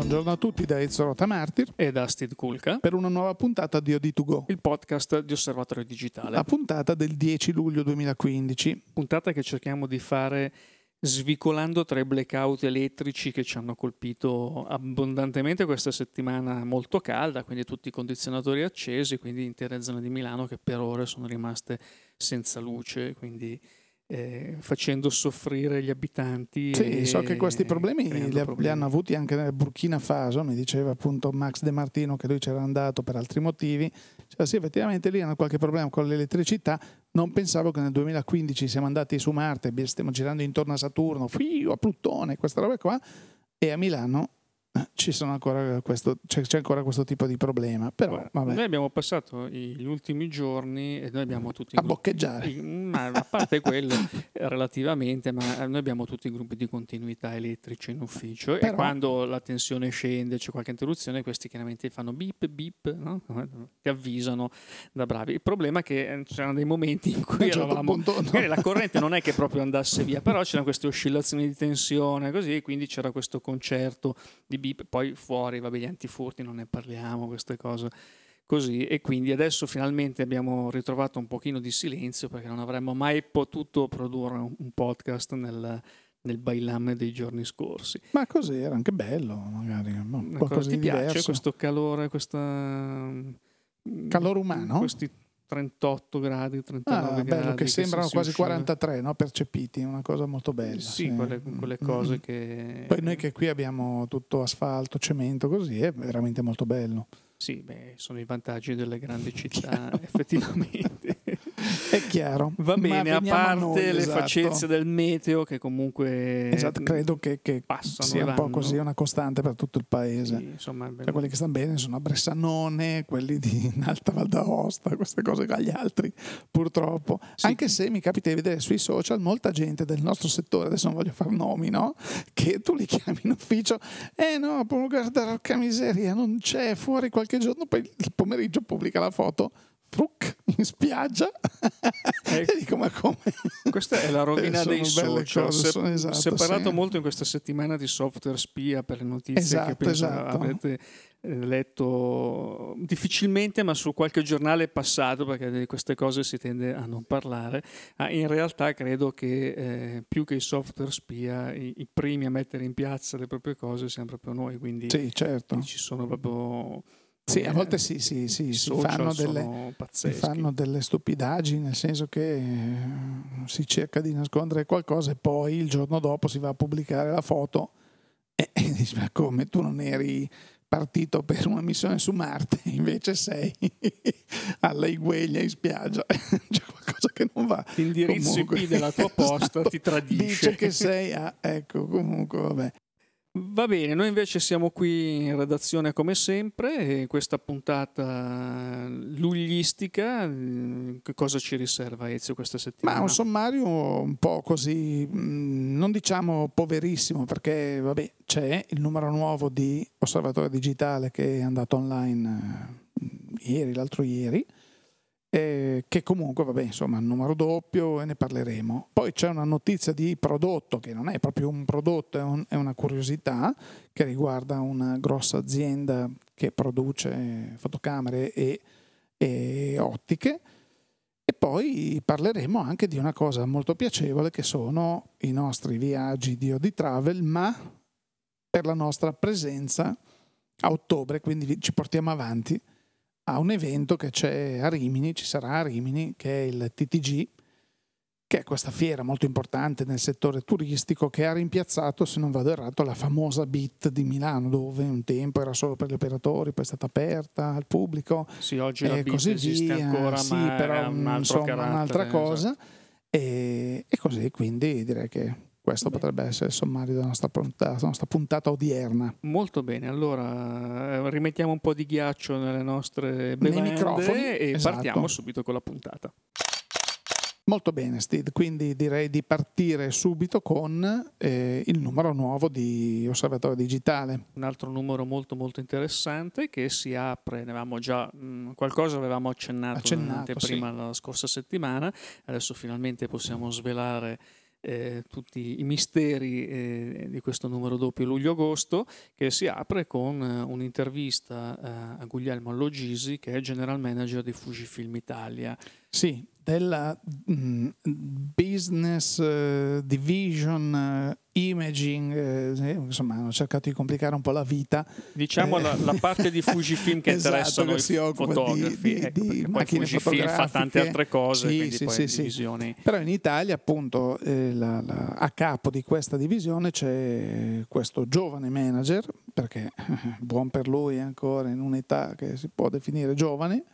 Buongiorno a tutti da Ezio Rotamartir e da Steve Kulka per una nuova puntata di OD2Go, il podcast di Osservatorio Digitale. La puntata del 10 luglio 2015. Puntata che cerchiamo di fare svicolando tra i blackout elettrici che ci hanno colpito abbondantemente questa settimana molto calda, quindi tutti i condizionatori accesi, quindi intere zone di Milano che per ore sono rimaste senza luce, quindi eh, facendo soffrire gli abitanti. Sì, so che questi problemi li, problemi li, hanno avuti anche nel Burkina Faso, mi diceva appunto Max De Martino che lui c'era andato per altri motivi. Cioè, sì, effettivamente lì hanno qualche problema con l'elettricità. Non pensavo che nel 2015 siamo andati su Marte, stiamo girando intorno a Saturno, a Plutone, questa roba qua, e a Milano ancora questo, c'è, c'è, ancora questo tipo di problema. Però, vabbè. Noi abbiamo passato gli ultimi giorni e noi abbiamo tutti. A boccheggiare. ma a parte quello, relativamente, ma noi abbiamo tutti i gruppi di continuità elettrici in ufficio però, e quando la tensione scende, c'è qualche interruzione, questi chiaramente fanno beep, beep, no? ti avvisano da bravi. Il problema è che eh, c'erano dei momenti in cui certo eravamo. Punto, no. La corrente non è che proprio andasse via, però c'erano queste oscillazioni di tensione, così, quindi c'era questo concerto di beep, poi fuori, vabbè, gli antifurti non ne parliamo, queste cose così e quindi adesso finalmente abbiamo ritrovato un pochino di silenzio perché non avremmo mai potuto produrre un podcast nel, nel bailam dei giorni scorsi. Ma così era anche bello, magari. No, qualcosa ti piace diverso. questo calore, questa... Calore umano? Questi 38 gradi, 39 ah, gradi. Bello, che sembrano che quasi 43 no? percepiti, una cosa molto bella. Sì, sì. Quelle, quelle, mm, cose mm. che... Poi noi che qui abbiamo tutto asfalto, cemento, così, è veramente molto bello. Sì, beh, sono i vantaggi delle grandi città, effettivamente. È chiaro. Va bene, a parte noi, le esatto. facezie del meteo che comunque esatto, credo che, che sia un po' così una costante per tutto il paese. Sì, insomma, cioè, quelli che stanno bene sono a Bressanone, quelli di Alta Val d'Aosta, queste cose che agli altri, purtroppo. Sì. Anche se mi capita di vedere sui social molta gente del nostro settore, adesso non voglio fare nomi, no? Che tu li chiami in ufficio, eh no, guarda, porca miseria, non c'è fuori qualche giorno, poi il pomeriggio pubblica la foto truc in spiaggia e dico ma come questa è la rovina dei social cose, sono, esatto, si è parlato sì. molto in questa settimana di software spia per le notizie esatto, che penso esatto. avrete eh, letto difficilmente ma su qualche giornale passato perché di queste cose si tende a non parlare ah, in realtà credo che eh, più che i software spia i, i, primi a mettere in piazza le proprie cose siamo proprio noi quindi sì, certo. ci sono proprio sì, a volte sì, sì, sì, si, fanno delle, si, fanno delle, stupidaggini, nel senso che eh, si cerca di nascondere qualcosa e poi il giorno dopo si va a pubblicare la foto e, e dici ma come tu non eri partito per una missione su Marte, invece sei alla Igueglia in spiaggia, c'è qualcosa che non va. L'indirizzo IP della tua posta ti tradisce. Dice che sei a... ecco, comunque vabbè. Va bene, noi invece siamo qui in redazione come sempre questa puntata luglistica, mm, che cosa ci riserva Ezio questa settimana? Ma un sommario un po' così, mm, non diciamo poverissimo perché vabbè, c'è il numero nuovo di Osservatorio Digitale che è andato online eh, ieri, l'altro ieri, eh, che comunque, vabbè, insomma, numero doppio e ne parleremo. Poi c'è una notizia di prodotto che non è proprio un prodotto, è, un, è una curiosità che riguarda una grossa azienda che produce fotocamere e, e ottiche. E poi parleremo anche di una cosa molto piacevole che sono i nostri viaggi di Odi Travel, ma per la nostra presenza a ottobre, quindi ci portiamo avanti a un evento che c'è a Rimini, ci sarà a Rimini, che è il TTG, che è questa fiera molto importante nel settore turistico che ha rimpiazzato, se non vado errato, la famosa BIT di Milano, dove un tempo era solo per gli operatori, poi è stata aperta al pubblico. Sì, oggi la BIT esiste via. ancora, sì, ma però, un insomma, un'altra cosa. Esatto. E, e così, quindi direi che questo Beh. potrebbe essere il sommario della nostra, puntata, della nostra puntata odierna. Molto bene, allora eh, rimettiamo un po' di ghiaccio nelle nostre bevande e esatto. partiamo subito con la puntata. Molto bene, Steve. Quindi direi di partire subito con eh, il numero nuovo di Osservatorio Digitale. Un altro numero molto molto interessante che si apre, ne avevamo già mh, mm, qualcosa avevamo accennato, accennato prima sì. la scorsa settimana, adesso finalmente possiamo svelare eh, tutti i misteri eh, di questo numero doppio luglio-agosto, che si apre con eh, un'intervista eh, a Guglielmo Allogisi, che è general manager di Fujifilm Italia. Sì, della mh, mm, business uh, division uh, imaging, eh, insomma hanno cercato di complicare un po' la vita. Diciamo eh, la, la, parte di Fujifilm che esatto, interessa noi fotografi, di, di, ecco, di macchine Fujifilm fa tante altre cose, sì, sì, sì, divisioni... Però in Italia appunto eh, la, la, a capo di questa divisione c'è questo giovane manager, perché buon per lui ancora in un'età che si può definire giovane,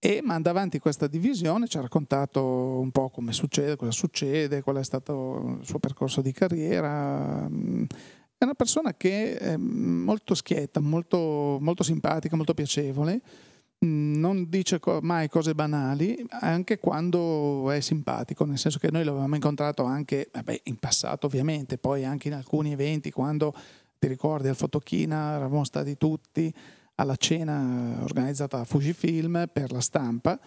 e manda avanti questa divisione, ci ha raccontato un po' come succede, cosa succede, qual è stato il suo percorso di carriera. È una persona che è molto schietta, molto, molto simpatica, molto piacevole, non dice mai cose banali, anche quando è simpatico, nel senso che noi l'avevamo incontrato anche vabbè, in passato ovviamente, poi anche in alcuni eventi, quando ti ricordi al Fotochina eravamo stati tutti alla cena organizzata da Fujifilm per la stampa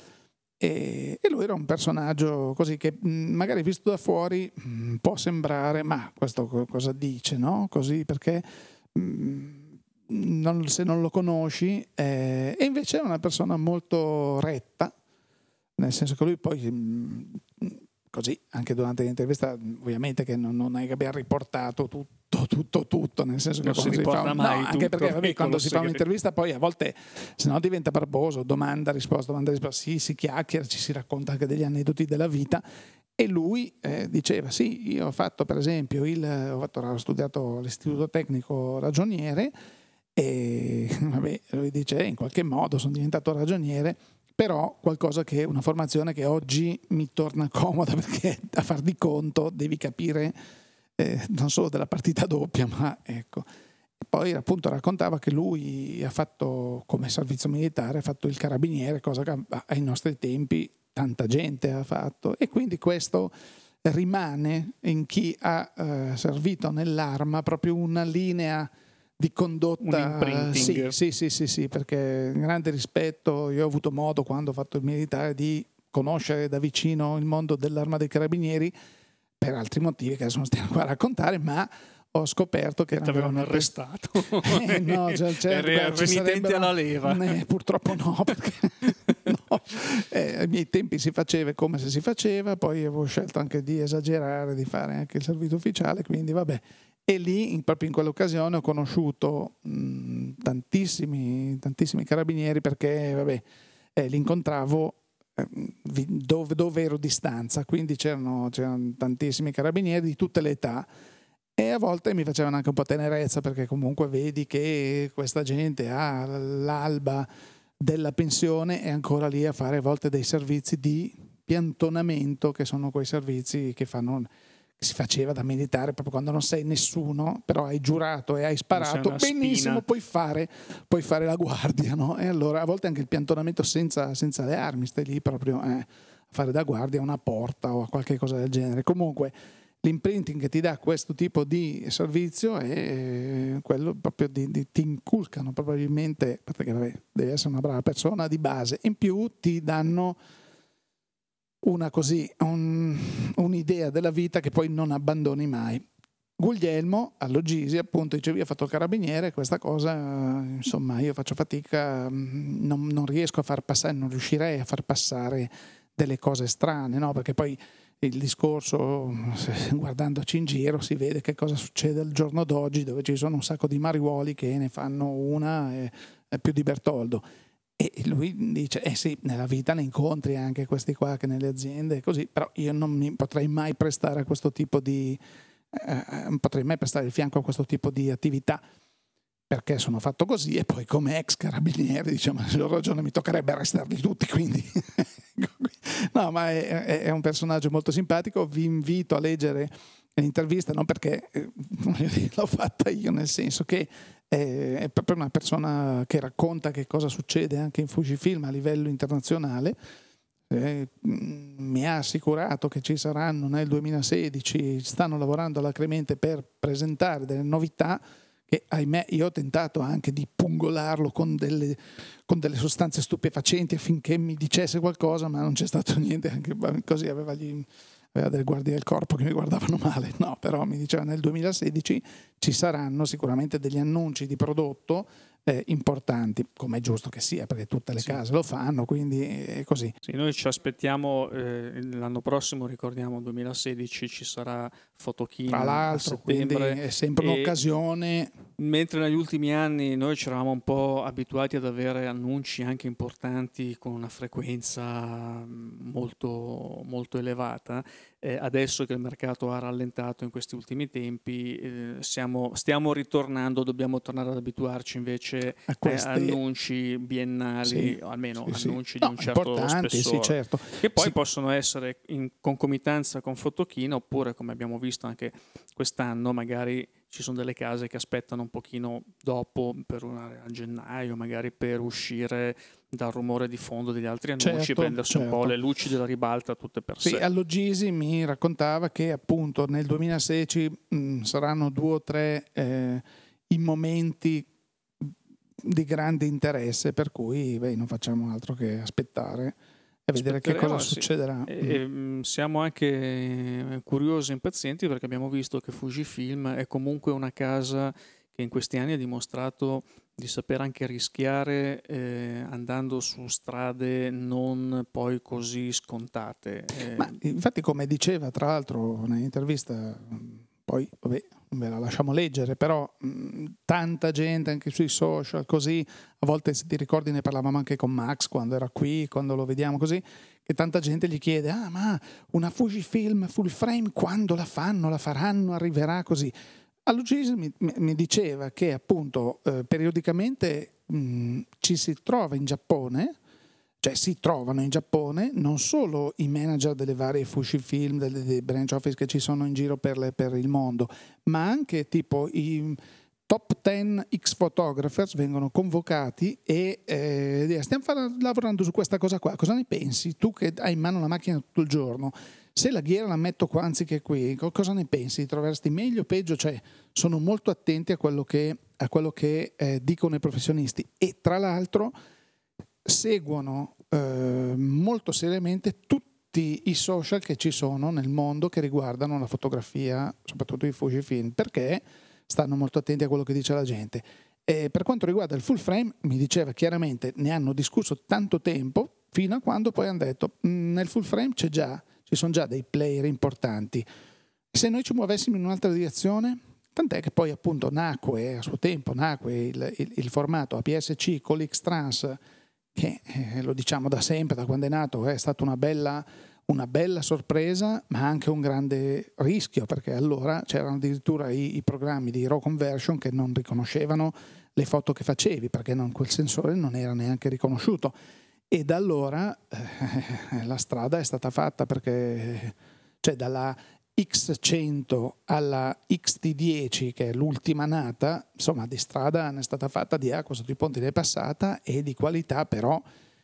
e, lui era un personaggio così che magari visto da fuori mh, può sembrare ma questo cosa dice no? così perché mh, non, se non lo conosci eh, e invece è una persona molto retta nel senso che lui poi così anche durante l'intervista ovviamente che non, non è che abbia riportato tutto tutto, tutto, nel senso non che si, si fa, mai no, anche perché vabbè, quando si fa un'intervista poi a volte se no diventa barboso, domanda, risposta, domanda, risposta, sì, si chiacchiera, ci si racconta anche degli aneddoti della vita. E lui eh, diceva sì, io ho fatto per esempio il, ho, fatto, ho studiato all'istituto tecnico ragioniere e vabbè, lui dice eh, in qualche modo sono diventato ragioniere però qualcosa che una formazione che oggi mi torna comoda perché a far di conto devi capire eh, non solo della partita doppia, ma ecco. E poi appunto raccontava che lui ha fatto come servizio militare, ha fatto il carabiniere, cosa che ai nostri tempi tanta gente ha fatto e quindi questo rimane in chi ha eh, servito nell'arma proprio una linea di condotta sì, sì, sì, sì, sì, perché grande rispetto io ho avuto modo quando ho fatto il militare di conoscere da vicino il mondo dell'arma dei carabinieri per altri motivi che adesso non stiamo qua a raccontare, ma ho scoperto che avevano arrestato eh, no, cioè, certo, beh, renitente alla leva eh, purtroppo no perché no. Eh, ai miei tempi si faceva come se si faceva poi avevo scelto anche di esagerare di fare anche il servizio ufficiale quindi vabbè. E lì in, proprio in quell'occasione ho conosciuto mh, tantissimi, tantissimi carabinieri perché vabbè eh, li incontravo dove, dove ero di stanza, quindi c'erano, c'erano tantissimi carabinieri di tutte le età e a volte mi facevano anche un po' tenerezza perché comunque vedi che questa gente ha l'alba della pensione e ancora lì a fare a volte dei servizi di piantonamento che sono quei servizi che fanno si faceva da militare proprio quando non sei nessuno, però hai giurato e hai sparato, benissimo, puoi fare, puoi fare, la guardia, no? E allora a volte anche il piantonamento senza, senza le armi, stai lì proprio eh, a fare da guardia a una porta o a qualche cosa del genere. Comunque l'imprinting che ti dà questo tipo di servizio è eh, quello proprio di, di ti inculcano probabilmente, perché vabbè, devi essere una brava persona di base, in più ti danno una così, un, un'idea della vita che poi non abbandoni mai. Guglielmo all'Ogisi appunto dice io ho fatto il carabiniere questa cosa insomma io faccio fatica non, non, riesco a far passare non riuscirei a far passare delle cose strane no? perché poi il discorso guardandoci in giro si vede che cosa succede al giorno d'oggi dove ci sono un sacco di mariuoli che ne fanno una e, e più di Bertoldo. E lui dice, eh sì, nella vita ne incontri anche questi qua che nelle aziende, così, però io non mi potrei mai prestare a questo tipo di, eh, non potrei mai prestare il fianco a questo tipo di attività perché sono fatto così e poi come ex carabiniere diciamo a maggior ragione mi toccherebbe arrestarli tutti quindi no ma è, è, un personaggio molto simpatico vi invito a leggere l'intervista non perché eh, l'ho fatta io nel senso che è proprio una persona che racconta che cosa succede anche in Fujifilm a livello internazionale. Eh, mi ha assicurato che ci saranno nel 2016, stanno lavorando alacremente per presentare delle novità che ahimè io ho tentato anche di pungolarlo con delle, con delle sostanze stupefacenti affinché mi dicesse qualcosa, ma non c'è stato niente, anche così aveva gli, aveva delle guardie del corpo che mi guardavano male, no, però mi diceva nel 2016 ci saranno sicuramente degli annunci di prodotto eh, importanti, come è giusto che sia, perché tutte le sì. case lo fanno, quindi è così. Sì, noi ci aspettiamo, eh, l'anno prossimo, ricordiamo, 2016, ci sarà Fotochina Tra l'altro, quindi è sempre un'occasione. Mentre negli ultimi anni noi ci eravamo un po' abituati ad avere annunci anche importanti con una frequenza molto, molto elevata, eh, adesso che il mercato ha rallentato in questi ultimi tempi, eh, siamo, stiamo ritornando, dobbiamo tornare ad abituarci invece a, questi... a annunci biennali, sì, almeno sì, annunci sì. di no, un certo spessore, certo. che poi possono essere in concomitanza con Fotochina oppure, come abbiamo visto anche quest'anno, magari ci sono delle case che aspettano un pochino dopo per una, a gennaio, magari per uscire dal rumore di fondo degli altri annunci certo, e prendersi certo. un po' certo. le luci della ribalta tutte per sì, sé. Allogisi mi raccontava che appunto nel 2016 mh, saranno due o tre eh, i momenti di grande interesse per cui beh, non facciamo altro che aspettare e vedere che cosa succederà. E, mm. siamo anche eh, curiosi e impazienti perché abbiamo visto che Fujifilm è comunque una casa che in questi anni ha dimostrato di saper anche rischiare eh, andando su strade non poi così scontate. Eh. Ma infatti come diceva tra l'altro nell'intervista poi vabbè, ve la lasciamo leggere, però mh, tanta gente anche sui social, così, a volte se ti ricordi ne parlavamo anche con Max quando era qui, quando lo vediamo così, che tanta gente gli chiede, ah ma una Fujifilm full frame quando la fanno, la faranno, arriverà così. All'Ugis mi, mi, diceva che appunto eh, periodicamente mh, ci si trova in Giappone, cioè si trovano in Giappone non solo i manager delle varie Fujifilm, delle, dei branch office che ci sono in giro per, le, per il mondo, ma anche tipo i top 10 X photographers vengono convocati e eh, stiamo far, lavorando su questa cosa qua, cosa ne pensi? Tu che hai in mano la macchina tutto il giorno, se la ghiera la metto qua anziché qui, cosa ne pensi? Troveresti meglio o peggio? Cioè, sono molto attenti a quello che, a quello che eh, dicono i professionisti e tra l'altro seguono eh, molto seriamente tutti i social che ci sono nel mondo che riguardano la fotografia, soprattutto i Fujifilm, perché stanno molto attenti a quello che dice la gente. E per quanto riguarda il full frame, mi diceva chiaramente, ne hanno discusso tanto tempo, fino a quando poi hanno detto, mm, nel full frame già, ci sono già dei player importanti. Se noi ci muovessimo in un'altra direzione, tant'è che poi appunto nacque a suo tempo, nacque il, il, il formato APS-C con l'X-Trans che eh, lo diciamo da sempre, da quando è nato, è stata una bella, una bella, sorpresa, ma anche un grande rischio, perché allora c'erano addirittura i, i, programmi di raw conversion che non riconoscevano le foto che facevi, perché non, quel sensore non era neanche riconosciuto. E da allora eh, la strada è stata fatta perché cioè dalla X100 alla XT10, che è l'ultima nata, insomma di strada ne è stata fatta di acqua sotto i ponti è passata e di qualità però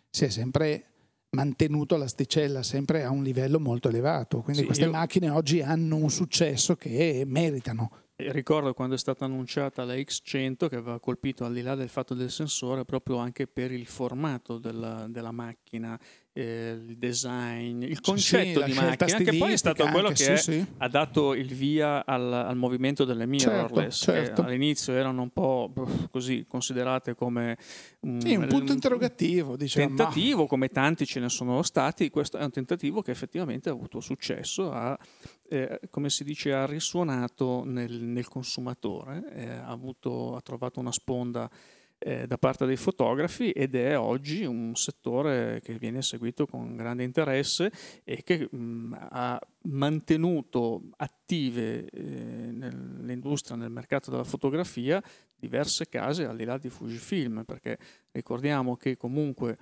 si è sempre mantenuto l'asticella sempre a un livello molto elevato. Quindi sì, queste io... macchine oggi hanno un successo che meritano. Ricordo quando è stata annunciata la X100 che aveva colpito al di là del fatto del sensore proprio anche per il formato della, della macchina eh, il design, il concetto sì, di macchina, che poi è stato quello che sì, sì. ha dato il via al, al movimento delle mirrorless, certo, certo. all'inizio erano un po' così considerate come un, un punto interrogativo, diciamo. tentativo, come tanti ce ne sono stati, questo è un tentativo che effettivamente ha avuto successo, ha, eh, come si dice, ha risuonato nel, nel consumatore, eh, ha, avuto, ha trovato una sponda eh, da parte dei fotografi ed è oggi un settore che viene seguito con grande interesse e che mh, ha mantenuto attive eh, nell'industria, nel mercato della fotografia, diverse case al di là di Fujifilm, perché ricordiamo che comunque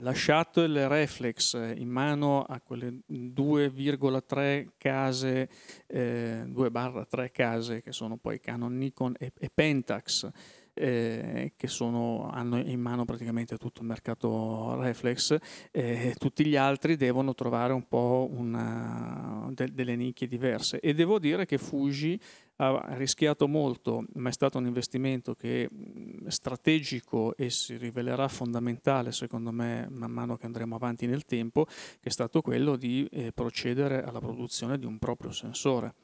lasciato il reflex in mano a quelle 2,3 case, eh, 2-3 case che sono poi Canon, Nikon e, e Pentax, eh, che sono, hanno in mano praticamente tutto il mercato reflex, eh, tutti gli altri devono trovare un po' una, de, delle nicchie diverse e devo dire che Fuji ha rischiato molto, ma è stato un investimento che strategico e si rivelerà fondamentale secondo me man mano che andremo avanti nel tempo, che è stato quello di eh, procedere alla produzione di un proprio sensore.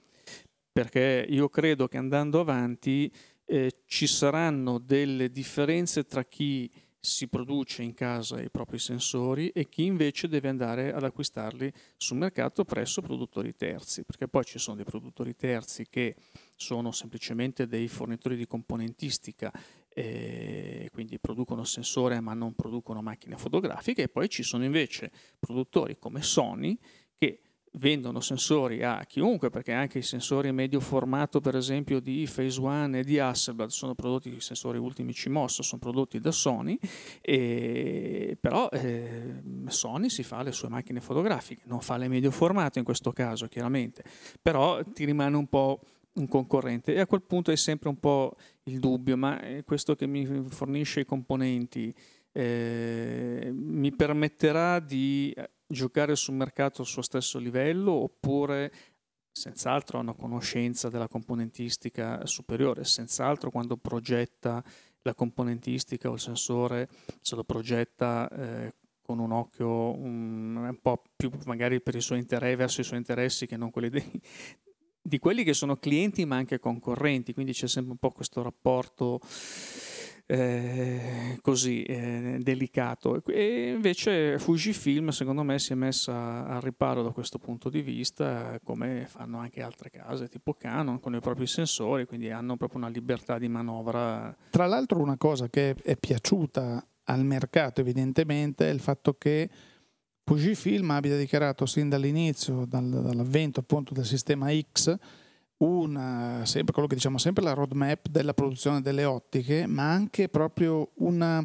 Perché io credo che andando avanti eh, ci saranno delle differenze tra chi si produce in casa i propri sensori e chi invece deve andare ad acquistarli sul mercato presso produttori terzi, perché poi ci sono dei produttori terzi che sono semplicemente dei fornitori di componentistica, eh, quindi producono sensore ma non producono macchine fotografiche e poi ci sono invece produttori come Sony vendono sensori a chiunque, perché anche i sensori medio formato, per esempio, di Phase One e di Hasselblad sono prodotti, i sensori ultimi CMOS sono prodotti da Sony, e, però eh, Sony si fa le sue macchine fotografiche, non fa le medio formato in questo caso, chiaramente, però ti rimane un po' un concorrente e a quel punto è sempre un po' il dubbio, ma questo che mi fornisce i componenti eh, mi permetterà di giocare sul mercato al suo stesso livello oppure senz'altro ha una conoscenza della componentistica superiore, senz'altro quando progetta la componentistica o il sensore se lo progetta eh, con un occhio un, un, po' più magari per i suoi interessi, verso i suoi interessi che non quelli dei, di quelli che sono clienti ma anche concorrenti, quindi c'è sempre un po' questo rapporto eh, così eh, delicato. E invece Fujifilm, secondo me, si è messa al riparo da questo punto di vista, come fanno anche altre case, tipo Canon, con i propri sensori, quindi hanno proprio una libertà di manovra. Tra l'altro, una cosa che è piaciuta al mercato, evidentemente, è il fatto che Fujifilm abbia dichiarato sin dall'inizio, dal, dall'avvento appunto del sistema X, una, sempre, quello che diciamo sempre la roadmap della produzione delle ottiche, ma anche proprio una,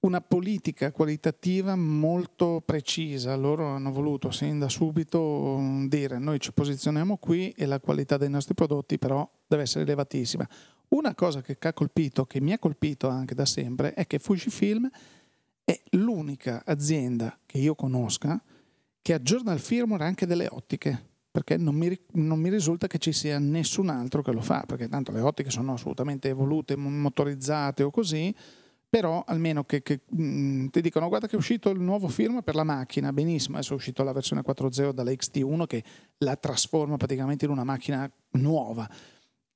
una politica qualitativa molto precisa. Loro hanno voluto sin da subito mm, dire noi ci posizioniamo qui e la qualità dei nostri prodotti però deve essere elevatissima. Una cosa che ha colpito, che mi ha colpito anche da sempre, è che Fujifilm è l'unica azienda che io conosca che aggiorna il firmware anche delle ottiche perché non mi, non mi, risulta che ci sia nessun altro che lo fa, perché tanto le ottiche sono assolutamente evolute, motorizzate o così, però almeno che, che mh, mm, ti dicono guarda che è uscito il nuovo firmware per la macchina, benissimo, adesso è uscita la versione 4.0 dalla XT1 che la trasforma praticamente in una macchina nuova.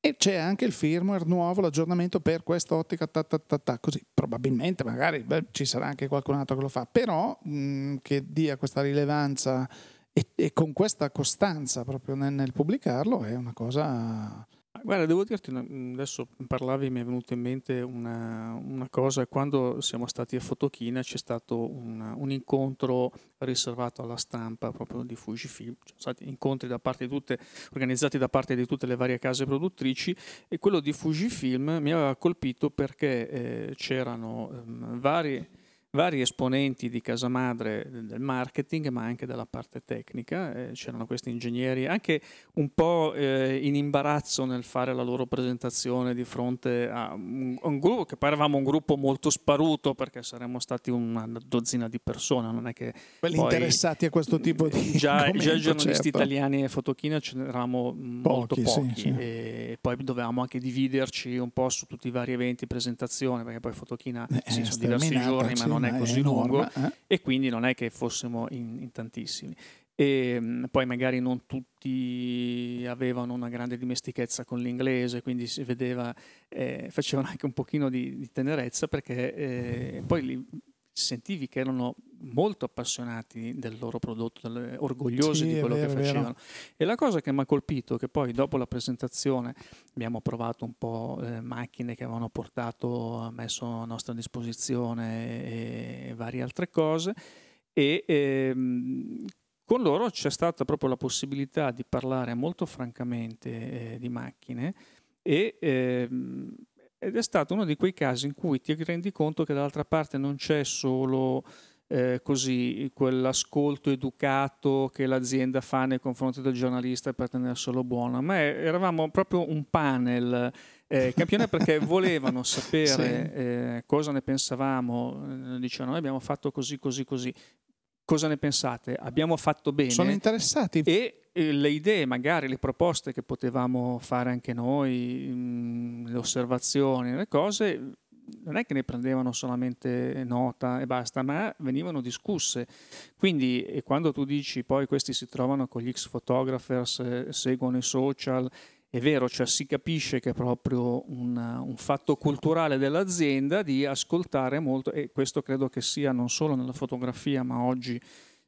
E c'è anche il firmware nuovo, l'aggiornamento per questa ottica, ta, ta, ta, ta, così probabilmente magari beh, ci sarà anche qualcun altro che lo fa, però mh, mm, che dia questa rilevanza e, e con questa costanza proprio nel, nel pubblicarlo è una cosa... Guarda, devo dirti, adesso parlavi, mi è venuta in mente una, una cosa, quando siamo stati a Fotochina c'è stato un, un, incontro riservato alla stampa proprio di Fujifilm, ci sono stati incontri da parte di tutte, organizzati da parte di tutte le varie case produttrici e quello di Fujifilm mi aveva colpito perché eh, c'erano eh, vari vari esponenti di casa madre del marketing, ma anche della parte tecnica. Eh, c'erano questi ingegneri anche un po' eh, in imbarazzo nel fare la loro presentazione di fronte a un, un, gruppo che parevamo un gruppo molto sparuto perché saremmo stati una dozzina di persone, non è che quelli poi, interessati a questo tipo di già, già giornalisti certo. italiani e fotochina ce n'eravamo molto pochi, pochi sì, sì. e poi dovevamo anche dividerci un po' su tutti i vari eventi, presentazioni, perché poi fotochina eh, sì, sono diversi giorni, ma non non è così è lungo eh? e quindi non è che fossimo in, in tantissimi. E mm, poi magari non tutti avevano una grande dimestichezza con l'inglese, quindi si vedeva, eh, facevano anche un pochino di, di tenerezza perché eh, poi li, sentivi che erano molto appassionati del loro prodotto, orgogliosi sì, di quello vero, che facevano. E la cosa che mi ha colpito, che poi dopo la presentazione abbiamo provato un po' eh, macchine che avevano portato, messo a nostra disposizione e, e varie altre cose, e ehm, con loro c'è stata proprio la possibilità di parlare molto francamente eh, di macchine e ehm, ed è stato uno di quei casi in cui ti rendi conto che dall'altra parte non c'è solo eh, così quell'ascolto educato che l'azienda fa nei confronti del giornalista per tenerselo buono, ma eravamo proprio un panel Eh, campione perché volevano sapere sì. eh, cosa ne pensavamo, eh, dicevano noi abbiamo fatto così, così, così. Cosa ne pensate? Abbiamo fatto bene. Sono interessati. E eh, le idee, magari le proposte che potevamo fare anche noi, mh, mm, le osservazioni, le cose, non è che ne prendevano solamente nota e basta, ma venivano discusse. Quindi quando tu dici poi questi si trovano con gli ex-photographers, eh, seguono i social, è vero, cioè si capisce che è proprio un, un, fatto culturale dell'azienda di ascoltare molto, e questo credo che sia non solo nella fotografia, ma oggi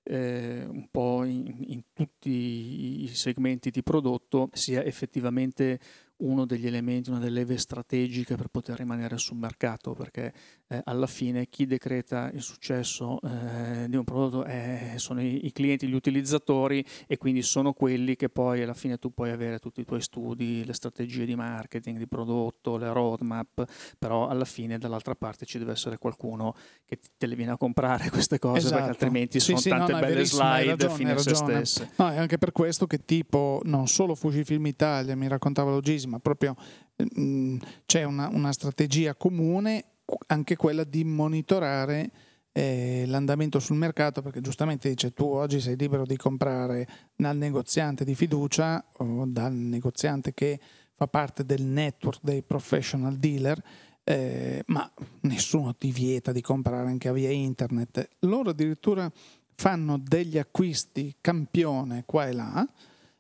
eh, un po' in, in, tutti i segmenti di prodotto, sia effettivamente uno degli elementi, una delle leve strategiche per poter rimanere sul mercato, perché eh, alla fine chi decreta il successo eh, di un prodotto è, sono i, i, clienti, gli utilizzatori e quindi sono quelli che poi alla fine tu puoi avere tutti i tuoi studi, le strategie di marketing, di prodotto, le roadmap, però alla fine dall'altra parte ci deve essere qualcuno che te le viene a comprare queste cose esatto. perché altrimenti sì, sono sì, tante no, belle slide ragione, fine a se stesse. No, è anche per questo che tipo non solo Fujifilm Italia, mi raccontava Logisi, ma proprio mh, mm, c'è una, una strategia comune anche quella di monitorare eh, l'andamento sul mercato perché giustamente dice tu oggi sei libero di comprare dal negoziante di fiducia o dal negoziante che fa parte del network dei professional dealer eh, ma nessuno ti vieta di comprare anche via internet. Loro addirittura fanno degli acquisti campione qua e là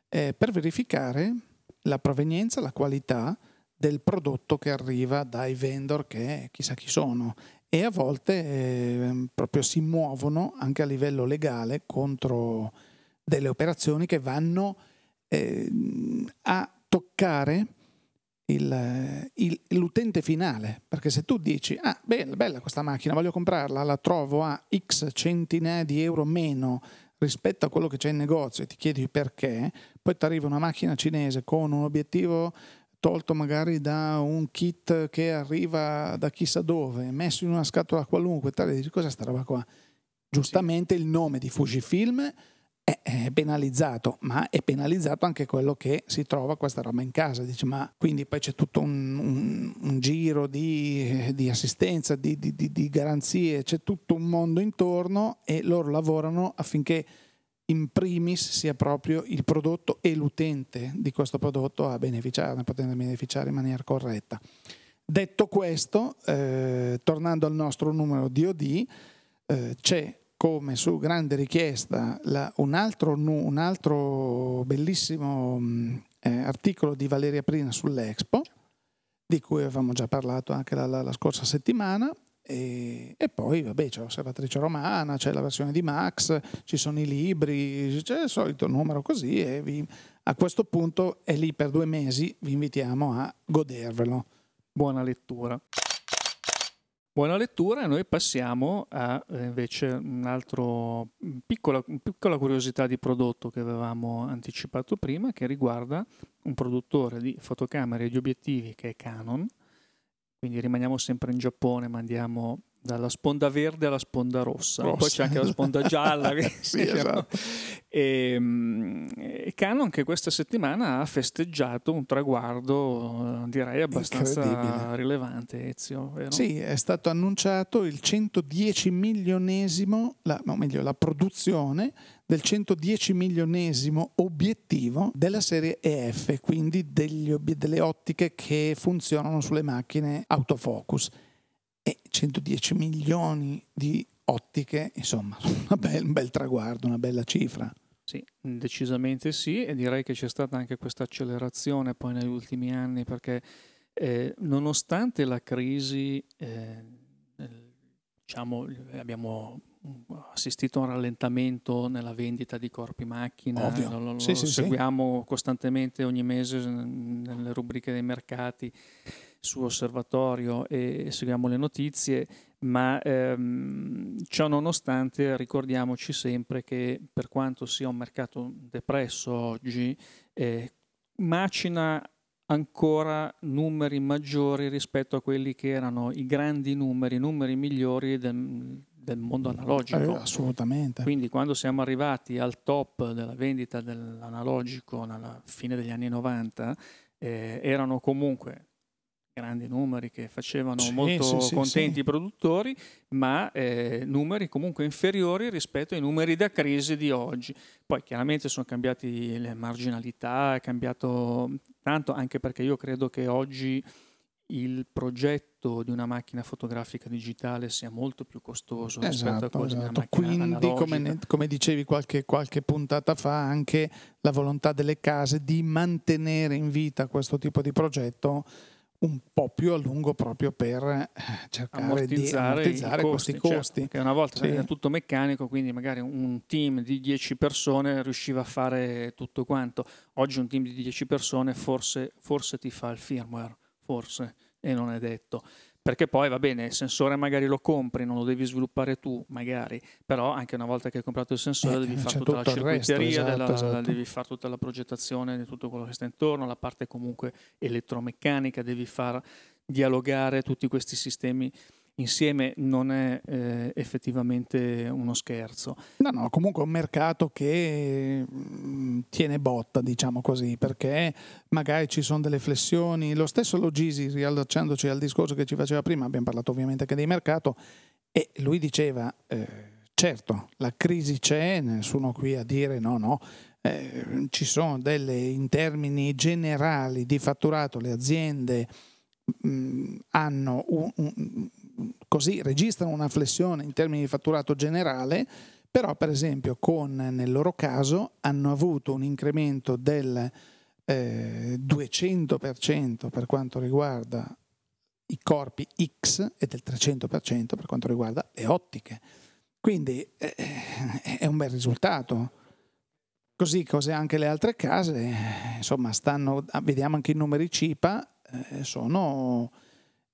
eh, per verificare la provenienza, la qualità del prodotto che arriva dai vendor che chissà chi sono. E a volte eh, proprio si muovono anche a livello legale contro delle operazioni che vanno eh, a toccare il, il, l'utente finale. Perché se tu dici ah bella, bella questa macchina voglio comprarla la trovo a x centinaia di euro meno rispetto a quello che c'è in negozio e ti chiedi perché poi ti arriva una macchina cinese con un obiettivo tolto magari da un kit che arriva da chissà dove, messo in una scatola qualunque, tale dici cosa sta roba qua? Giustamente il nome di Fujifilm è, penalizzato, ma è penalizzato anche quello che si trova questa roba in casa. Dice, ma quindi poi c'è tutto un, un, un giro di, di assistenza, di, di, di garanzie, c'è tutto un mondo intorno e loro lavorano affinché in primis sia proprio il prodotto e l'utente di questo prodotto a beneficiare, a poter beneficiare in maniera corretta. Detto questo, eh, tornando al nostro numero DOD, eh, c'è come su grande richiesta la, un, altro, un, altro, bellissimo mm, eh, articolo di Valeria Prina sull'Expo, di cui avevamo già parlato anche la, la, la scorsa settimana, e, e, poi, vabbè, c'è l'osservatrice romana, c'è la versione di Max, ci sono i libri, c'è il solito numero così e vi, a questo punto è lì per due mesi, vi invitiamo a godervelo. Buona lettura. Buona lettura e noi passiamo a eh, invece un'altra piccola, piccola curiosità di prodotto che avevamo anticipato prima che riguarda un produttore di fotocamere e di obiettivi che è Canon. Quindi rimaniamo sempre in Giappone, ma andiamo dalla sponda verde alla sponda rossa, rossa. poi c'è anche la sponda gialla. sì, esatto. e, ehm, e, Canon che questa settimana ha festeggiato un traguardo direi abbastanza rilevante Ezio, vero? Sì, è stato annunciato il 110 milionesimo, la, o meglio la produzione del 110 milionesimo obiettivo della serie EF, quindi degli, delle ottiche che funzionano sulle macchine autofocus. E 110 milioni di ottiche, insomma, bel, un bel traguardo, una bella cifra. Sì, decisamente sì, e direi che c'è stata anche questa accelerazione poi negli ultimi anni perché eh, nonostante la crisi, eh, diciamo, abbiamo assistito a un rallentamento nella vendita di corpi macchina, Ovvio. lo, lo, sì, lo sì, seguiamo sì. costantemente ogni mese nelle rubriche dei mercati su Osservatorio e seguiamo le notizie, ma ehm, ciò nonostante ricordiamoci sempre che per quanto sia un mercato depresso oggi, eh, macina ancora numeri maggiori rispetto a quelli che erano i grandi numeri, i numeri migliori del, del mondo analogico. Eh, assolutamente. Quindi quando siamo arrivati al top della vendita dell'analogico alla fine degli anni 90, eh, erano comunque grandi numeri che facevano sì, molto sì, contenti sì, i produttori, ma eh, numeri comunque inferiori rispetto ai numeri da crisi di oggi. Poi chiaramente sono cambiati le marginalità, è cambiato tanto anche perché io credo che oggi il progetto di una macchina fotografica digitale sia molto più costoso esatto, rispetto a quello esatto. di una esatto. Quindi, come, come, dicevi qualche, qualche, puntata fa, anche la volontà delle case di mantenere in vita questo tipo di progetto un po' più a lungo proprio per eh, cercare ammortizzare di ammortizzare costi, questi costi. Certo, una volta sì. era tutto meccanico, quindi magari un team di 10 persone riusciva a fare tutto quanto. Oggi un team di 10 persone forse, forse ti fa il firmware, forse, e non è detto perché poi va bene, il sensore magari lo compri, non lo devi sviluppare tu, magari, però anche una volta che hai comprato il sensore eh, devi fare tutta la circuiteria, esatto, esatto. devi fare tutta la progettazione di tutto quello che sta intorno, la parte comunque elettromeccanica, devi far dialogare tutti questi sistemi insieme non è eh, effettivamente uno scherzo. No, no, comunque è un mercato che mm, tiene botta, diciamo così, perché magari ci sono delle flessioni. Lo stesso Logisi, riallacciandoci al discorso che ci faceva prima, abbiamo parlato ovviamente anche di mercato, e lui diceva, eh, certo, la crisi c'è, nessuno qui a dire no, no, eh, ci sono delle, in termini generali di fatturato, le aziende mh, mm, hanno un, un così registrano una flessione in termini di fatturato generale, però per esempio con, nel loro caso hanno avuto un incremento del eh, 200% per quanto riguarda i corpi X e del 300% per quanto riguarda le ottiche. Quindi eh, è un bel risultato. Così cose anche le altre case, insomma, stanno, vediamo anche i numeri CIPA, eh, sono,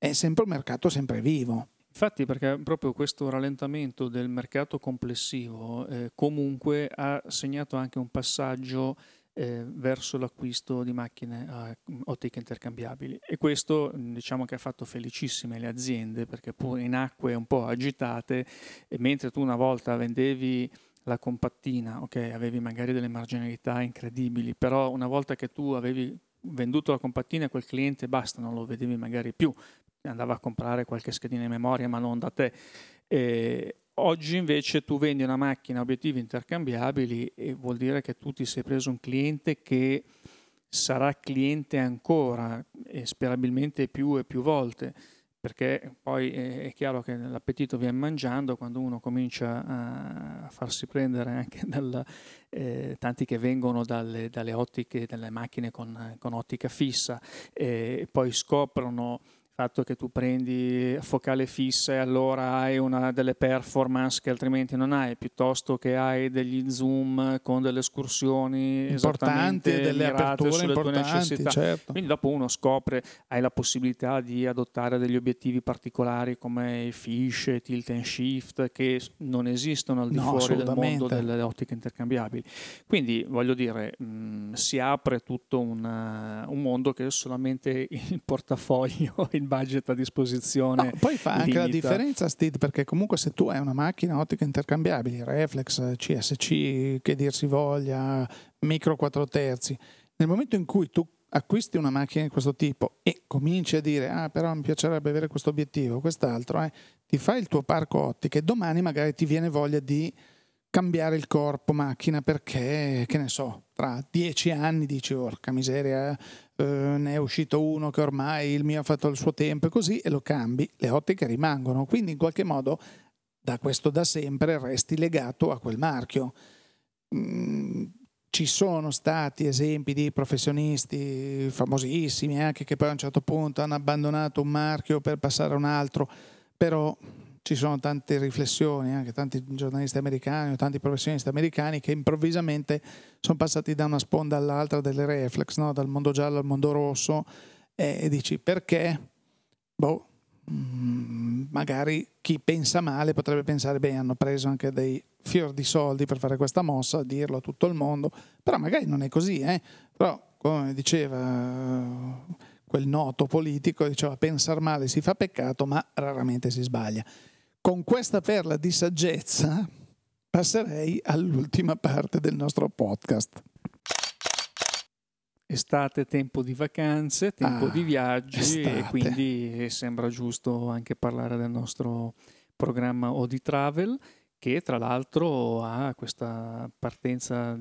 è sempre un mercato sempre vivo. Infatti, perché proprio questo rallentamento del mercato complessivo eh, comunque ha segnato anche un passaggio eh, verso l'acquisto di macchine a ottiche intercambiabili e questo diciamo che ha fatto felicissime le aziende perché pure in acque un po' agitate mentre tu una volta vendevi la compattina, ok, avevi magari delle marginalità incredibili, però una volta che tu avevi venduto la compattina a quel cliente basta, non lo vedevi magari più, andava a comprare qualche schedina di memoria, ma non da te. E oggi invece tu vendi una macchina a obiettivi intercambiabili e vuol dire che tu ti sei preso un cliente che sarà cliente ancora e sperabilmente più e più volte perché poi è chiaro che l'appetito viene mangiando quando uno comincia a farsi prendere anche dal, eh, tanti che vengono dalle, dalle, ottiche, dalle macchine con, con ottica fissa e poi scoprono fatto che tu prendi focale fissa e allora hai una delle performance che altrimenti non hai, piuttosto che hai degli zoom con delle escursioni importanti, delle aperture importanti, certo. Quindi dopo uno scopre, hai la possibilità di adottare degli obiettivi particolari come i fish, tilt and shift, che non esistono al di no, fuori del mondo delle ottiche intercambiabili. Quindi voglio dire, mh, si apre tutto un, uh, un mondo che solamente il portafoglio, il budget a disposizione. No, poi fa anche la differenza, Steve, perché comunque se tu hai una macchina ottica intercambiabile, reflex, CSC, che dir si voglia, micro 4 terzi, nel momento in cui tu acquisti una macchina di questo tipo e cominci a dire ah però mi piacerebbe avere questo obiettivo, quest'altro, eh, ti fai il tuo parco ottiche e domani magari ti viene voglia di cambiare il corpo macchina perché, che ne so, tra dieci anni dici, orca miseria, eh, ne è uscito uno che ormai il mio ha fatto il suo tempo e così, e lo cambi, le ottiche rimangono, quindi in qualche modo da questo da sempre resti legato a quel marchio. Mm, ci sono stati esempi di professionisti famosissimi anche che poi a un certo punto hanno abbandonato un marchio per passare a un altro, però ci sono tante riflessioni, anche tanti giornalisti americani o tanti professionisti americani che improvvisamente sono passati da una sponda all'altra delle reflex, no? dal mondo giallo al mondo rosso, e, dici perché? Boh, mm, magari chi pensa male potrebbe pensare, beh, hanno preso anche dei fior di soldi per fare questa mossa, dirlo a tutto il mondo, però magari non è così, eh? però come diceva quel noto politico, diceva pensare male si fa peccato, ma raramente si sbaglia. Con questa perla di saggezza passerei all'ultima parte del nostro podcast. estate, tempo di vacanze, tempo ah, di viaggi estate. e quindi sembra giusto anche parlare del nostro programma Odi Travel che tra l'altro ha questa partenza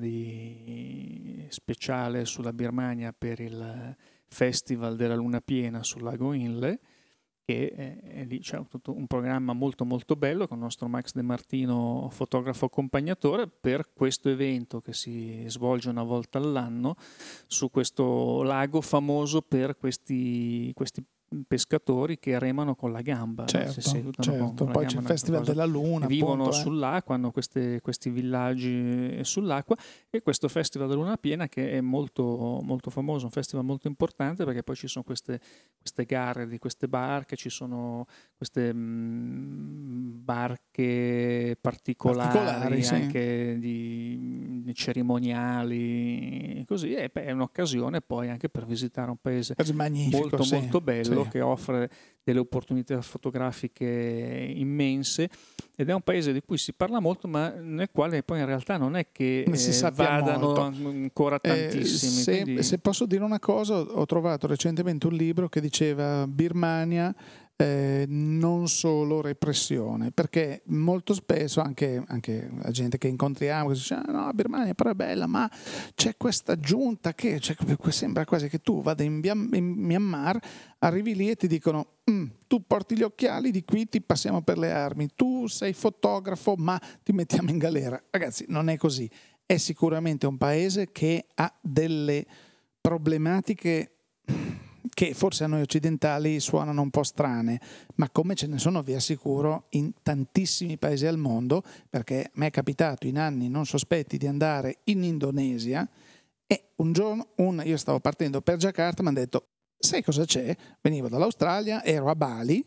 speciale sulla Birmania per il Festival della Luna Piena sul lago Inle che è, lì c'è tutto un programma molto molto bello con il nostro Max De Martino, fotografo accompagnatore, per questo evento che si svolge una volta all'anno su questo lago famoso per questi, questi pescatori che remano con la gamba. Certo, certo. poi c'è il Festival della Luna. Vivono appunto, eh. sull'acqua, hanno queste, questi villaggi sull'acqua e questo Festival della Luna Piena che è molto, molto famoso, un festival molto importante perché poi ci sono queste, queste gare di queste barche, ci sono queste mh, mm, barche particolari, particolari anche sì. di, di, cerimoniali, così, e beh, è un'occasione poi anche per visitare un paese molto sì, molto bello sì. Che offre delle opportunità fotografiche immense ed è un paese di cui si parla molto ma nel quale poi in realtà non è che eh, vadano molto. ancora eh, tantissimi. Eh, se, quindi... se, posso dire una cosa, ho trovato recentemente un libro che diceva Birmania eh, non solo repressione, perché molto spesso anche, anche la gente che incontriamo dice ah, no, Birmania però è bella, ma c'è questa giunta che cioè, sembra quasi che tu vada in, in Myanmar, arrivi lì e ti dicono mm, tu porti gli occhiali, di qui ti passiamo per le armi, tu sei fotografo ma ti mettiamo in galera. Ragazzi, non è così. È sicuramente un paese che ha delle problematiche che forse a noi occidentali suonano un po' strane, ma come ce ne sono, vi assicuro, in tantissimi paesi al mondo, perché a me è capitato in anni non sospetti di andare in Indonesia e un giorno un, io stavo partendo per Jakarta, mi hanno detto, sai cosa c'è? Venivo dall'Australia, ero a Bali,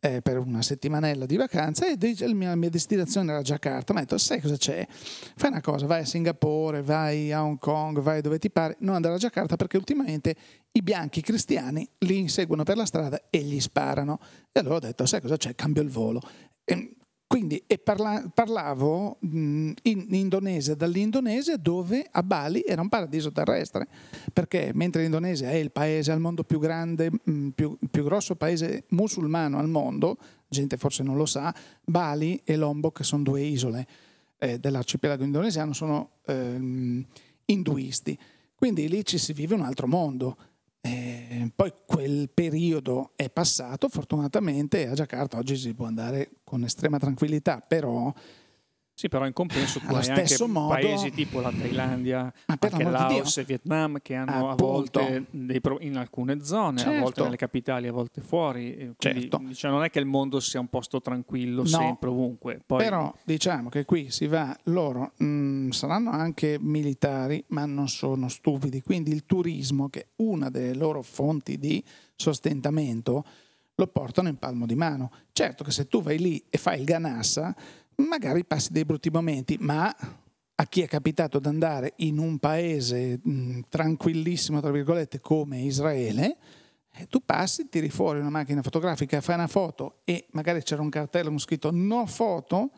eh, per una settimanella di vacanza e mia, la mia destinazione era Jakarta. Mi ha detto: Sai cosa c'è? Fai una cosa, vai a Singapore, vai a Hong Kong, vai dove ti pare, non andare a Jakarta perché ultimamente i bianchi cristiani li inseguono per la strada e gli sparano. E allora ho detto: Sai cosa c'è? Cambio il volo. E quindi parla, parlavo in indonesia dall'Indonesia dove a Bali era un paradiso terrestre, perché mentre l'Indonesia è il paese al mondo più grande, più, più grosso paese musulmano al mondo, gente forse non lo sa, Bali e Lombok sono due isole eh, dell'arcipelago indonesiano, sono eh, induisti. Quindi lì ci si vive un altro mondo. Eh, poi quel periodo è passato, fortunatamente a Jakarta oggi si può andare con estrema tranquillità, però sì, però in compenso tu hai anche modo, paesi tipo la Thailandia, anche Laos e Vietnam che hanno Appunto. a volte pro- in alcune zone, certo. a volte nelle capitali, a volte fuori. Quindi, certo. diciamo, non è che il mondo sia un posto tranquillo no. sempre, ovunque. Poi... Però diciamo che qui si va, loro mh, mm, saranno anche militari, ma non sono stupidi. Quindi il turismo, che è una delle loro fonti di sostentamento, lo portano in palmo di mano. Certo che se tu vai lì e fai il ganassa magari passi dei brutti momenti, ma a chi è capitato di andare in un paese mh, tranquillissimo, tra virgolette, come Israele, eh, tu passi, tiri fuori una macchina fotografica, fai una foto e magari c'era un cartello con scritto no foto,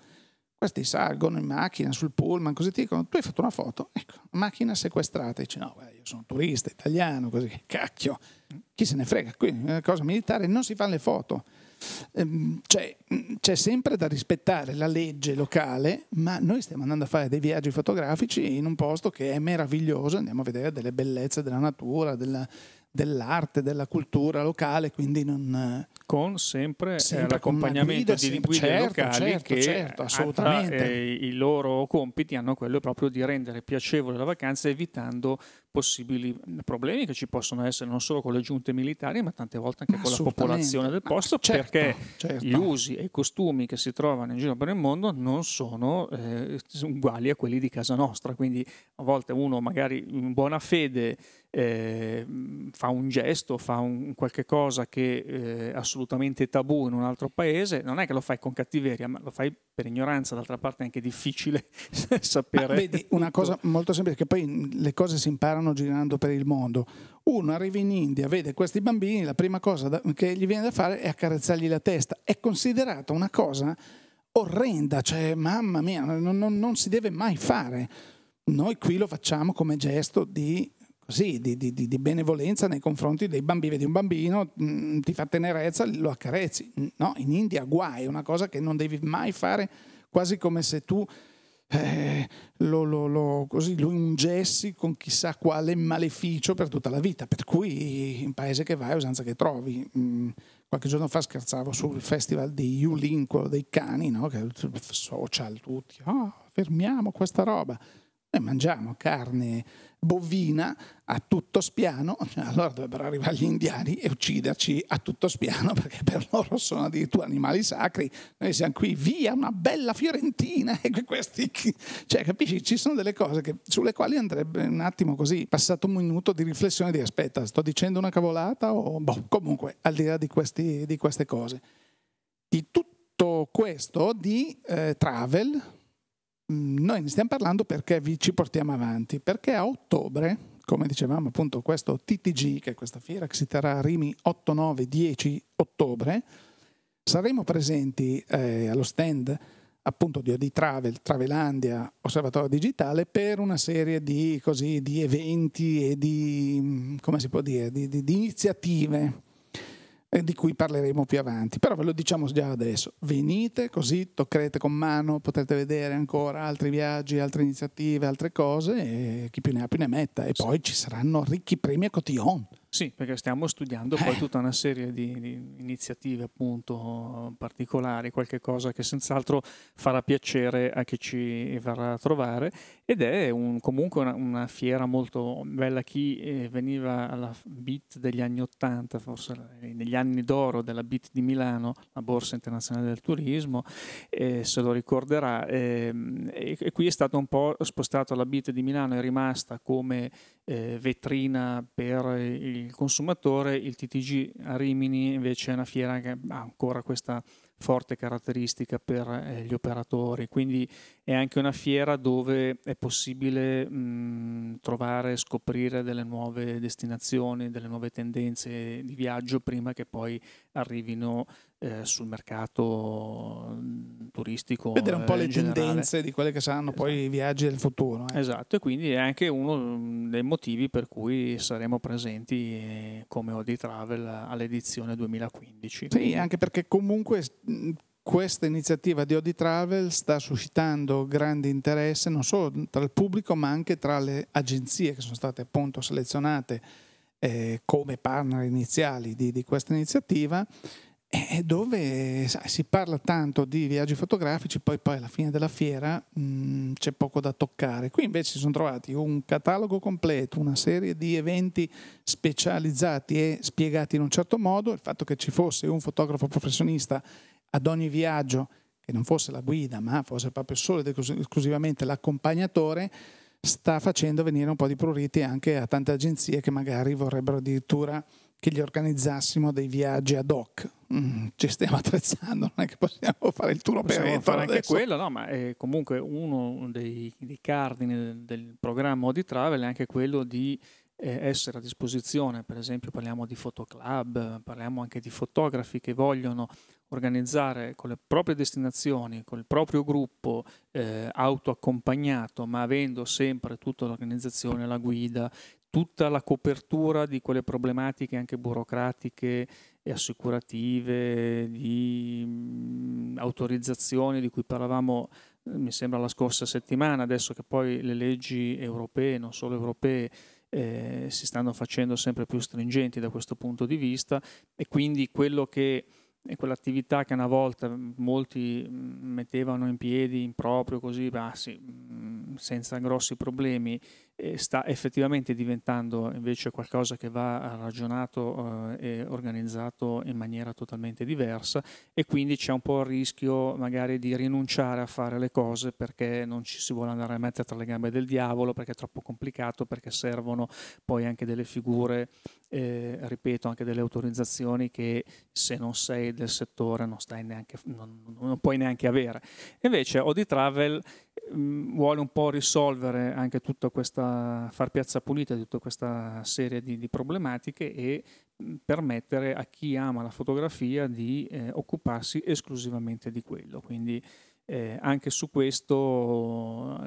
questi salgono in macchina sul pullman, così ti dicono tu hai fatto una foto, ecco, macchina sequestrata, e dici no, beh, io sono turista italiano, così, cacchio, chi se ne frega, qui è una cosa militare, non si fanno le foto. Ehm, cioè, c'è sempre da rispettare la legge locale, ma noi stiamo andando a fare dei viaggi fotografici in un posto che è meraviglioso, andiamo a vedere delle bellezze della natura, della, dell'arte, della cultura locale, quindi non... Con sempre, eh, sempre l'accompagnamento guida, di guide certo, locali certo, che certo, assolutamente. Eh, i loro compiti hanno quello proprio di rendere piacevole la vacanza evitando possibili problemi che ci possono essere non solo con le giunte militari ma tante volte anche con la popolazione del posto certo, perché certo. gli usi e i costumi che si trovano in giro per il mondo non sono eh, uguali a quelli di casa nostra quindi a volte uno magari in buona fede eh, fa un gesto, fa un, qualche cosa che è assolutamente tabù in un altro paese, non è che lo fai con cattiveria, ma lo fai per ignoranza, d'altra parte è anche difficile sapere. Ma vedi, una cosa molto semplice, che poi le cose si imparano girando per il mondo. Uno arriva in India, vede questi bambini, la prima cosa da, che gli viene da fare è accarezzargli la testa. È considerata una cosa orrenda, cioè mamma mia, non, non, non si deve mai fare. Noi qui lo facciamo come gesto di così, di, di, di, benevolenza nei confronti dei bambini. Vedi un bambino, mh, mm, ti fa tenerezza, lo accarezzi. No, in India guai, è una cosa che non devi mai fare, quasi come se tu eh, lo, lo, lo, così, lo ungessi con chissà quale maleficio per tutta la vita. Per cui in paese che vai usanza che trovi. Mm, qualche giorno fa scherzavo sul festival di Yulin, quello dei cani, no? che social tutti, oh, fermiamo questa roba. Noi mangiamo carne bovina a tutto spiano, allora dovrebbero arrivare gli indiani e ucciderci a tutto spiano perché per loro sono addirittura animali sacri. Noi siamo qui, via, una bella fiorentina. E questi, cioè, capisci? Ci sono delle cose che, sulle quali andrebbe un attimo così, passato un minuto di riflessione di aspetta, sto dicendo una cavolata o boh, comunque al di là di, questi, di queste cose. Di tutto questo di eh, travel, noi ne stiamo parlando perché vi ci portiamo avanti, perché a ottobre, come dicevamo appunto questo TTG, che è questa fiera che si terrà a Rimi 8, 9, 10 ottobre, saremo presenti eh, allo stand appunto di OD Travel, Travelandia, Osservatorio Digitale per una serie di, così, di eventi e di, mm, come si può dire, di, di, di iniziative di cui parleremo più avanti. Però ve lo diciamo già adesso, venite così toccherete con mano, potrete vedere ancora altri viaggi, altre iniziative, altre cose e chi più ne ha più ne metta e sì. poi ci saranno ricchi premi a cotillon. Sì, perché stiamo studiando poi eh. tutta una serie di, di, iniziative appunto particolari, qualche cosa che senz'altro farà piacere a chi ci verrà a trovare ed è un, comunque una, una, fiera molto bella. Chi eh, veniva alla BIT degli anni Ottanta, forse negli anni d'oro della BIT di Milano, la Borsa Internazionale del Turismo, eh, se lo ricorderà, ehm, e, qui è stato un po' spostato la BIT di Milano, è rimasta come eh, vetrina per il consumatore, il TTG a Rimini invece è una fiera che ha ancora questa forte caratteristica per eh, gli operatori, quindi è anche una fiera dove è possibile mh, trovare e scoprire delle nuove destinazioni, delle nuove tendenze di viaggio prima che poi arrivino eh, sul mercato turistico. Vedere un po' le tendenze di quelli che saranno esatto. poi i viaggi del futuro. Eh. Esatto, e quindi è anche uno dei motivi per cui saremo presenti eh, come OD Travel all'edizione 2015. Sì, anche perché comunque questa iniziativa di Odi Travel sta suscitando grande interesse non solo tra il pubblico ma anche tra le agenzie che sono state appunto selezionate eh, come partner iniziali di, di questa iniziativa e dove sai, si parla tanto di viaggi fotografici, poi, poi alla fine della fiera mh, mm, c'è poco da toccare. Qui invece si sono trovati un catalogo completo, una serie di eventi specializzati e spiegati in un certo modo, il fatto che ci fosse un fotografo professionista ad ogni viaggio, che non fosse la guida, ma fosse proprio solo ed esclusivamente l'accompagnatore, sta facendo venire un po' di pruriti anche a tante agenzie che magari vorrebbero addirittura che gli organizzassimo dei viaggi ad hoc. Mm, ci stiamo attrezzando, non è che possiamo fare il tour operator. Possiamo fare anche quello, no, ma è comunque uno dei, dei cardini del, del programma di travel è anche quello di eh, essere a disposizione, per esempio parliamo di fotoclub, parliamo anche di fotografi che vogliono organizzare con le proprie destinazioni, con il proprio gruppo eh, autoaccompagnato, ma avendo sempre tutta l'organizzazione, la guida, tutta la copertura di quelle problematiche anche burocratiche e assicurative, di mh, autorizzazioni di cui parlavamo eh, mi sembra la scorsa settimana, adesso che poi le leggi europee, non solo europee, eh, si stanno facendo sempre più stringenti da questo punto di vista. E quindi quello che è quell'attività che una volta molti mettevano in piedi in proprio così, bah, senza grossi problemi, sta effettivamente diventando invece qualcosa che va ragionato eh, e organizzato in maniera totalmente diversa e quindi c'è un po' il rischio magari di rinunciare a fare le cose perché non ci si vuole andare a mettere tra le gambe del diavolo, perché è troppo complicato, perché servono poi anche delle figure, eh, ripeto, anche delle autorizzazioni che se non sei del settore non, neanche, non, non puoi neanche avere. Invece Odi Travel mh, vuole un po' risolvere anche tutta questa, far piazza pulita di tutta questa serie di, di problematiche e permettere a chi ama la fotografia di eh, occuparsi esclusivamente di quello. Quindi Eh, anche su questo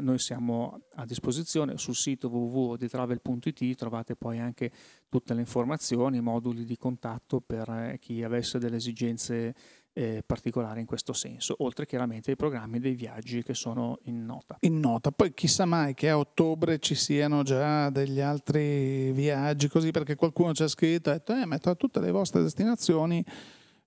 noi siamo a disposizione sul sito www.ditravel.it trovate poi anche tutte le informazioni, i moduli di contatto per eh, chi avesse delle esigenze eh, particolari in questo senso, oltre chiaramente ai programmi dei viaggi che sono in nota. In nota, poi chissà mai che a ottobre ci siano già degli altri viaggi, così perché qualcuno ci ha scritto ha detto, eh, ma tra tutte le vostre destinazioni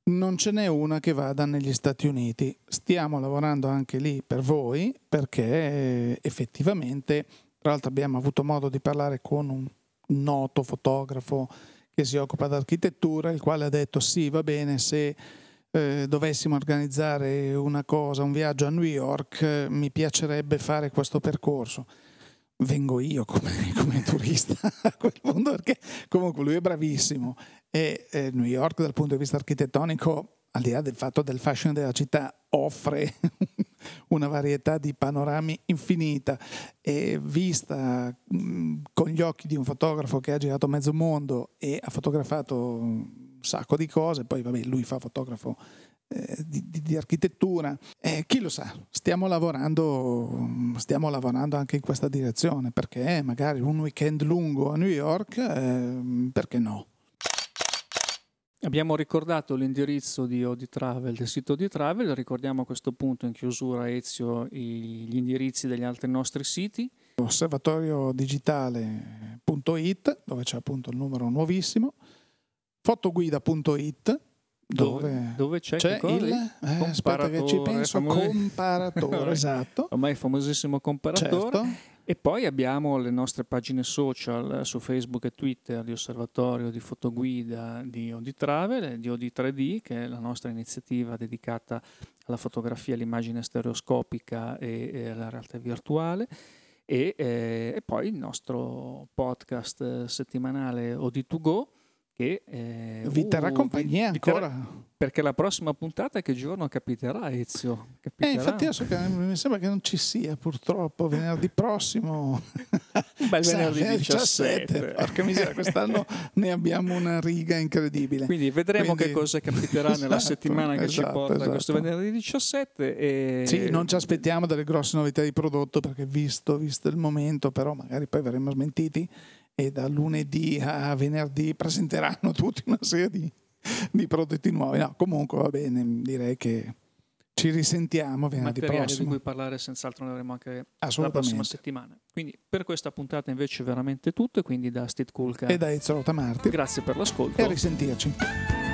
non ce n'è una che vada negli Stati Uniti. Stiamo lavorando anche lì per voi perché effettivamente, tra l'altro abbiamo avuto modo di parlare con un noto fotografo che si occupa d'architettura, il quale ha detto sì, va bene se eh, dovessimo organizzare una cosa, un viaggio a New York, eh, mi piacerebbe fare questo percorso. Vengo io come, come turista a quel punto perché comunque lui è bravissimo e eh, New York dal punto di vista architettonico, al di là del fatto del fashion della città, offre una varietà di panorami infinita e vista mh, mm, con gli occhi di un fotografo che ha girato mezzo mondo e ha fotografato sacco di cose, poi vabbè, lui fa fotografo eh, di, di, di, architettura. Eh, chi lo sa, stiamo lavorando, stiamo lavorando anche in questa direzione, perché magari un weekend lungo a New York, eh, perché no? Abbiamo ricordato l'indirizzo di Odi Travel, del sito di Travel, ricordiamo a questo punto in chiusura Ezio gli indirizzi degli altri nostri siti. Osservatoriodigitale.it dove c'è appunto il numero nuovissimo fotoguida.it dove, dove, c'è, c'è il eh, aspetta che ci penso famoso... comparatore esatto. Ormai famosissimo comparatore. Certo. e poi abbiamo le nostre pagine social su Facebook e Twitter di Osservatorio di Fotoguida di Odi Travel di Odi 3D che è la nostra iniziativa dedicata alla fotografia, all'immagine stereoscopica e, e alla realtà virtuale. E, eh, e, poi il nostro podcast settimanale Odi2Go che eh, vi terrà uh, compagnia vi, ancora. Perché la prossima puntata che giorno capiterà Ezio? Capiterà? Eh, infatti adesso che mi sembra che non ci sia purtroppo venerdì prossimo. Un bel venerdì 17. 17. Porca miseria, quest'anno ne abbiamo una riga incredibile. Quindi vedremo Quindi... che cosa capiterà nella esatto, settimana che esatto, ci porta esatto. questo venerdì 17. E... Sì, non ci aspettiamo delle grosse novità di prodotto perché visto, visto il momento, però magari poi verremo smentiti e da lunedì a venerdì presenteranno tutta una serie di, di prodotti nuovi. No, comunque va bene, direi che ci risentiamo venerdì Materiali prossimo. di cui parlare senz'altro ne avremo anche la prossima settimana. Quindi per questa puntata invece veramente tutto, quindi da Steve Kulka e da Ezio Rotamarti. Grazie per l'ascolto e a risentirci.